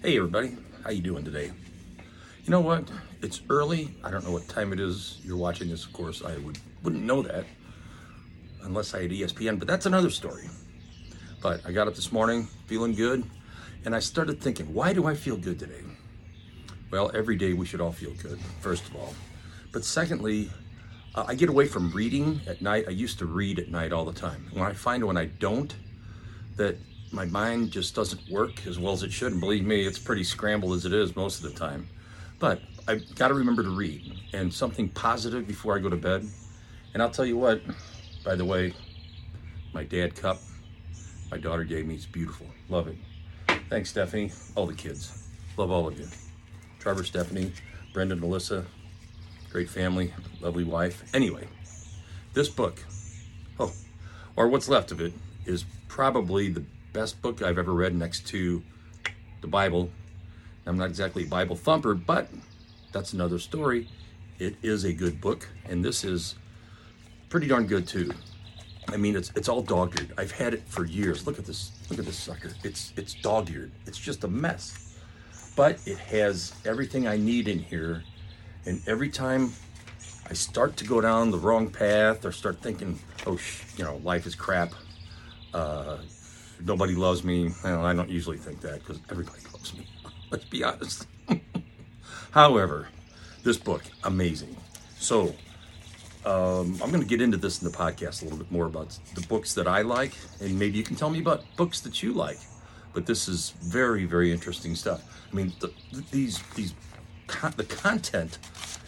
Hey everybody, how you doing today? You know what? It's early. I don't know what time it is. You're watching this, of course. I would wouldn't know that unless I had ESPN, but that's another story. But I got up this morning feeling good, and I started thinking, why do I feel good today? Well, every day we should all feel good, first of all. But secondly, uh, I get away from reading at night. I used to read at night all the time. When I find when I don't, that my mind just doesn't work as well as it should. And believe me, it's pretty scrambled as it is most of the time. But I've got to remember to read and something positive before I go to bed. And I'll tell you what, by the way, my dad cup my daughter gave me, it's beautiful. Love it. Thanks, Stephanie. All the kids. Love all of you. Trevor, Stephanie, Brendan, Melissa, great family, lovely wife. Anyway, this book, oh, or what's left of it, is probably the best book I've ever read next to the Bible. I'm not exactly a Bible thumper, but that's another story. It is a good book, and this is pretty darn good too. I mean, it's it's all dog-eared. I've had it for years. Look at this. Look at this sucker. It's it's dog-eared. It's just a mess. But it has everything I need in here, and every time I start to go down the wrong path or start thinking, oh, sh- you know, life is crap. Uh, nobody loves me. Well, I don't usually think that because everybody loves me. Let's be honest. However, this book, amazing. So, um, I'm going to get into this in the podcast a little bit more about the books that I like, and maybe you can tell me about books that you like. But this is very, very interesting stuff. I mean, the, these these con- the content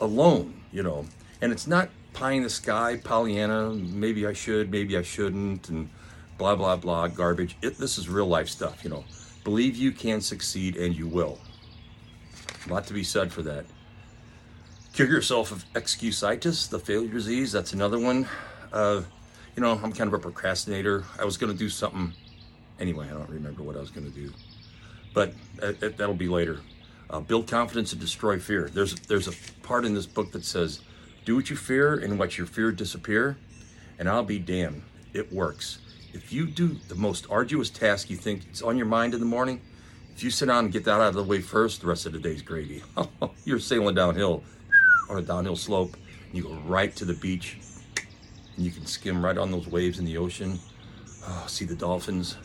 alone, you know, and it's not pie in the sky, Pollyanna. Maybe I should, maybe I shouldn't, and blah blah blah garbage. It, this is real life stuff, you know. Believe you can succeed, and you will. A lot to be said for that. Cure yourself of excusitis, the failure disease. That's another one. Uh, you know, I'm kind of a procrastinator. I was going to do something. Anyway, I don't remember what I was going to do, but uh, that'll be later. Uh, build confidence and destroy fear. There's there's a part in this book that says, "Do what you fear, and watch your fear disappear." And I'll be damned, it works. If you do the most arduous task you think it's on your mind in the morning, if you sit down and get that out of the way first, the rest of the day's gravy. You're sailing downhill on a downhill slope. You go right to the beach, and you can skim right on those waves in the ocean. Oh, see the dolphins.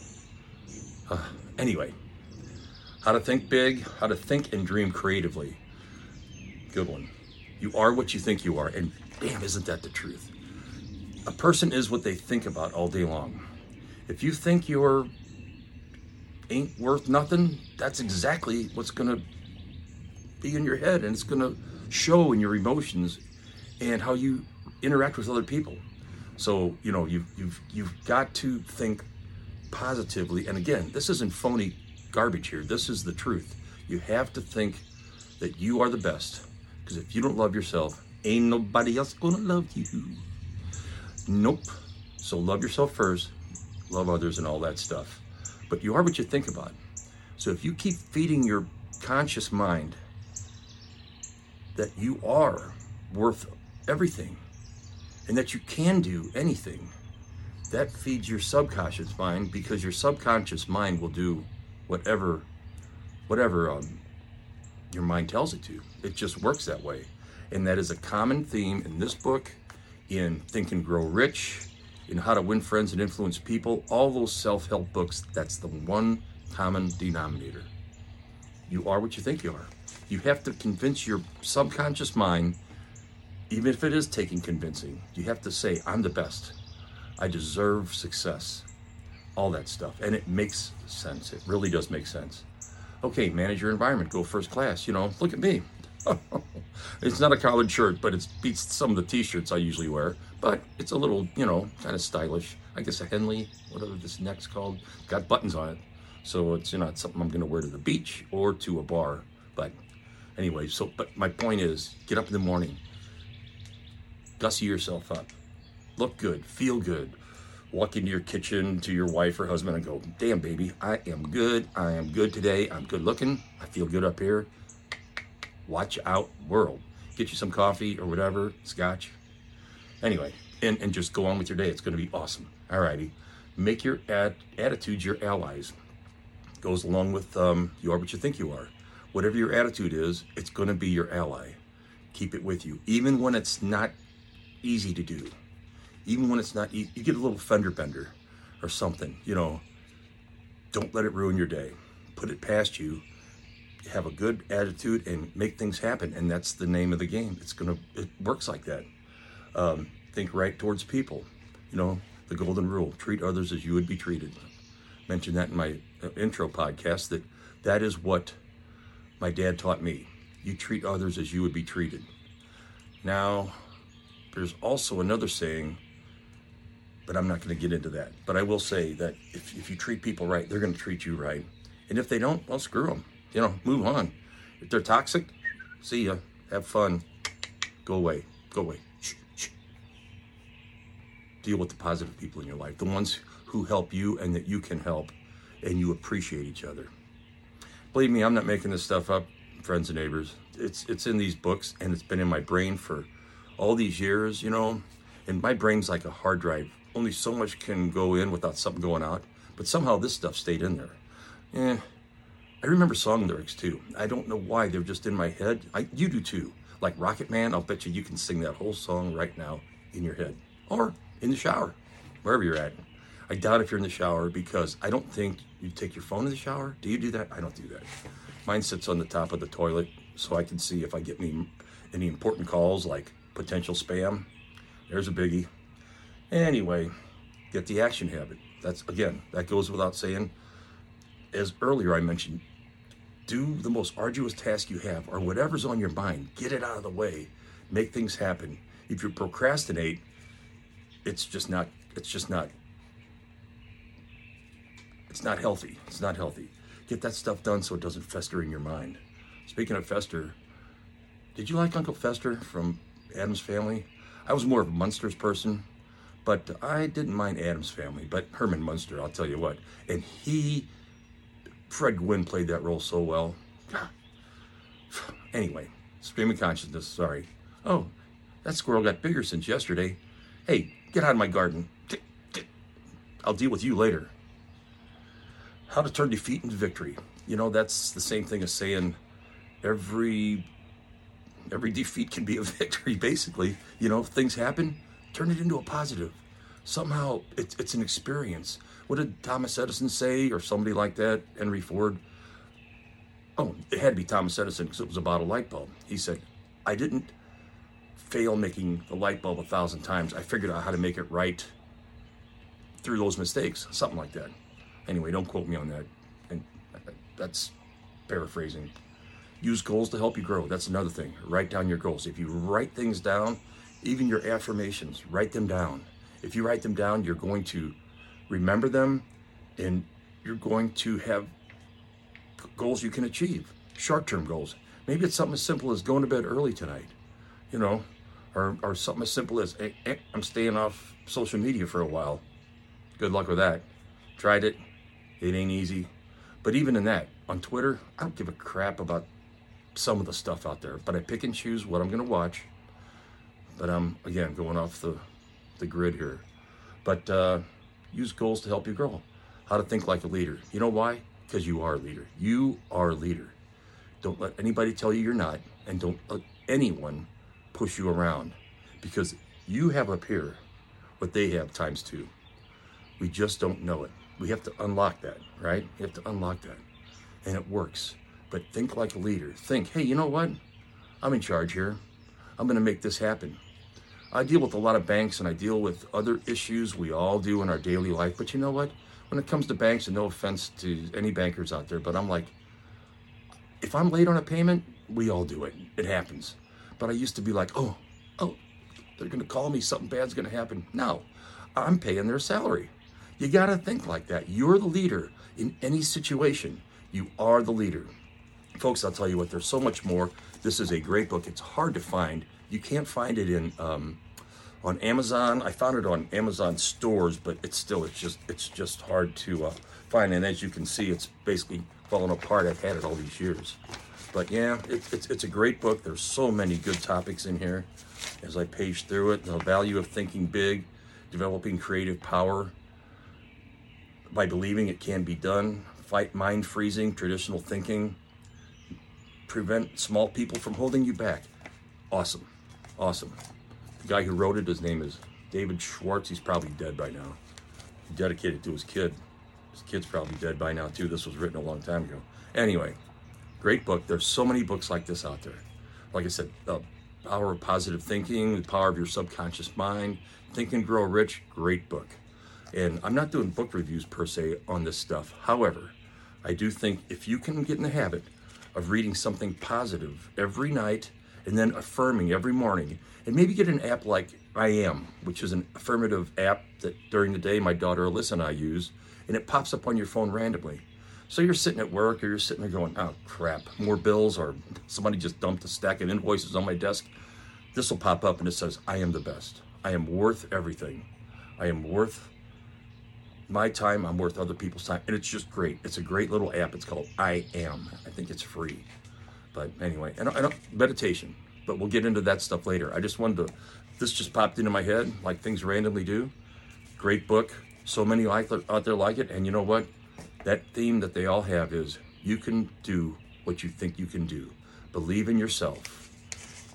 Uh, anyway, how to think big, how to think and dream creatively. Good one. You are what you think you are, and damn, isn't that the truth? A person is what they think about all day long. If you think you're ain't worth nothing, that's exactly what's gonna be in your head, and it's gonna show in your emotions and how you interact with other people. So you know you've you've you've got to think positively. And again, this isn't phony garbage here. This is the truth. You have to think that you are the best. Because if you don't love yourself, ain't nobody else gonna love you. Nope. So love yourself first, love others, and all that stuff. But you are what you think about. So if you keep feeding your conscious mind that you are worth everything and that you can do anything, that feeds your subconscious mind because your subconscious mind will do whatever whatever um, your mind tells it to. It just works that way. And that is a common theme in this book, in Think and Grow Rich, in How to Win Friends and Influence People, all those self help books. That's the one common denominator. You are what you think you are. You have to convince your subconscious mind, even if it is taking convincing, you have to say, I'm the best. I deserve success. All that stuff. And it makes sense. It really does make sense. Okay, manage your environment. Go first class. You know, look at me. it's not a collared shirt, but it beats some of the t-shirts I usually wear. But it's a little, you know, kind of stylish. I guess a Henley, whatever this neck's called, got buttons on it. So it's you know it's something I'm to wear to the beach or to a bar. But anyway, so but my point is, get up in the morning, gussy yourself up, look good, feel good. Walk into your kitchen to your wife or husband and go, "Damn, baby, I am good. I am good today. I'm good looking. I feel good up here." Watch out, world. Get you some coffee or whatever, scotch. Anyway, and, and just go on with your day. It's going to be awesome. All righty. Make your ad- attitudes your allies. Goes along with um, you are what you think you are. Whatever your attitude is, it's going to be your ally. Keep it with you, even when it's not easy to do. Even when it's not easy, you get a little fender bender or something. You know, don't let it ruin your day. Put it past you. Have a good attitude and make things happen. And that's the name of the game. It's gonna. It works like that. Um, think right towards people. You know, the golden rule: treat others as you would be treated. Mentioned that in my uh, intro podcast. That that is what my dad taught me. You treat others as you would be treated. Now, there's also another saying but I'm not going to get into that. But I will say that if, if you treat people right, they're going to treat you right. And if they don't, well, screw them. You know, move on. If they're toxic, see ya. Have fun. Go away. Go away. Deal with the positive people in your life, the ones who help you and that you can help, and you appreciate each other. Believe me, I'm not making this stuff up, friends and neighbors. It's it's in these books, and it's been in my brain for all these years. You know, and my brain's like a hard drive only so much can go in without something going out. But somehow this stuff stayed in there. And I remember song lyrics too. I don't know why they're just in my head. I, you do too. Like Rocket Man, I'll bet you you can sing that whole song right now in your head or in the shower, wherever you're at. I doubt if you're in the shower because I don't think you take your phone in the shower. Do you do that? I don't do that. Mine sits on the top of the toilet so I can see if I get any any important calls like potential spam. There's a biggie. Anyway, get the action habit. That's again, that goes without saying. As earlier I mentioned, do the most arduous task you have or whatever's on your mind, get it out of the way, make things happen. If you procrastinate, it's just not it's just not it's not healthy. It's not healthy. Get that stuff done so it doesn't fester in your mind. Speaking of fester, did you like Uncle Fester from Addams Family? I was more of a Munsters person. But I didn't mind Addams Family, but Herman Munster, I'll tell you what. And he, Fred Gwynne played that role so well. Anyway, stream of consciousness, sorry. Oh, that squirrel got bigger since yesterday. Hey, get out of my garden. I'll deal with you later. How to turn defeat into victory. You know, that's the same thing as saying every every defeat can be a victory, basically. You know, if things happen, turn it into a positive. Somehow it's, it's an experience. What did Thomas Edison say, or somebody like that, Henry Ford? Oh, it had to be Thomas Edison because it was about a light bulb. He said, I didn't fail making the light bulb a thousand times. I figured out how to make it right through those mistakes, something like that. Anyway, don't quote me on that. And that's paraphrasing. Use goals to help you grow. That's another thing. Write down your goals. If you write things down, even your affirmations, write them down. If you write them down, you're going to remember them and you're going to have goals you can achieve, short term goals. Maybe it's something as simple as going to bed early tonight, you know, or, or something as simple as I'm staying off social media for a while. Good luck with that. Tried it, it ain't easy. But even in that, on Twitter, I don't give a crap about some of the stuff out there, but I pick and choose what I'm going to watch but I'm again going off the the grid here. But uh, use goals to help you grow. How to think like a leader. You know why? Because you are a leader. You are a leader. Don't let anybody tell you you're not, and don't let anyone push you around, because you have up here what they have times two. We just don't know it. We have to unlock that, right? You have to unlock that, and it works. But think like a leader. Think, hey, you know what? I'm in charge here. I'm going to make this happen. I deal with a lot of banks and I deal with other issues we all do in our daily life. But you know what? When it comes to banks, and no offense to any bankers out there, but I'm like, if I'm late on a payment, we all do it. It happens. But I used to be like, oh, oh, they're going to call me, something bad's going to happen. No, I'm paying their salary. You got to think like that. You're the leader in any situation. You are the leader. Folks, I'll tell you what, there's so much more. This is a great book. It's hard to find. You can't find it in um, on Amazon. I found it on Amazon stores, but it's still it's just it's just hard to uh, find. And as you can see, it's basically falling apart. I've had it all these years, but yeah, it, it's it's a great book. There's so many good topics in here. As I page through it, the value of thinking big, developing creative power by believing it can be done, fight mind freezing, traditional thinking, prevent small people from holding you back. Awesome. Awesome. The guy who wrote it, his name is David Schwartz. He's probably dead by now. He dedicated to his kid. His kid's probably dead by now, too. This was written a long time ago. Anyway, great book. There's so many books like this out there. Like I said, The Power of Positive Thinking, The Power of Your Subconscious Mind, Think and Grow Rich, great book. And I'm not doing book reviews per se on this stuff. However, I do think if you can get in the habit of reading something positive every night and then affirming every morning, and maybe get an app like I Am, which is an affirmative app that during the day my daughter Alyssa and I use, and it pops up on your phone randomly. So you're sitting at work or you're sitting there going, oh crap, more bills, or somebody just dumped a stack of invoices on my desk. This will pop up and it says, I am the best. I am worth everything. I am worth my time. I'm worth other people's time. And it's just great. It's a great little app. It's called I Am. I think it's free. But anyway, and, and meditation. But we'll get into that stuff later. I just wanted to, this just popped into my head like things randomly do. Great book. So many like, out there like it. And you know what? That theme that they all have is you can do what you think you can do. Believe in yourself.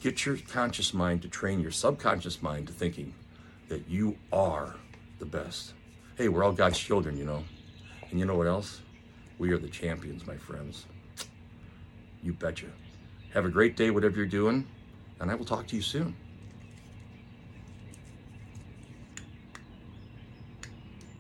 Get your conscious mind to train your subconscious mind to thinking that you are the best. Hey, we're all God's children, you know. And you know what else? We are the champions, my friends. You betcha. Have a great day, whatever you're doing, and I will talk to you soon.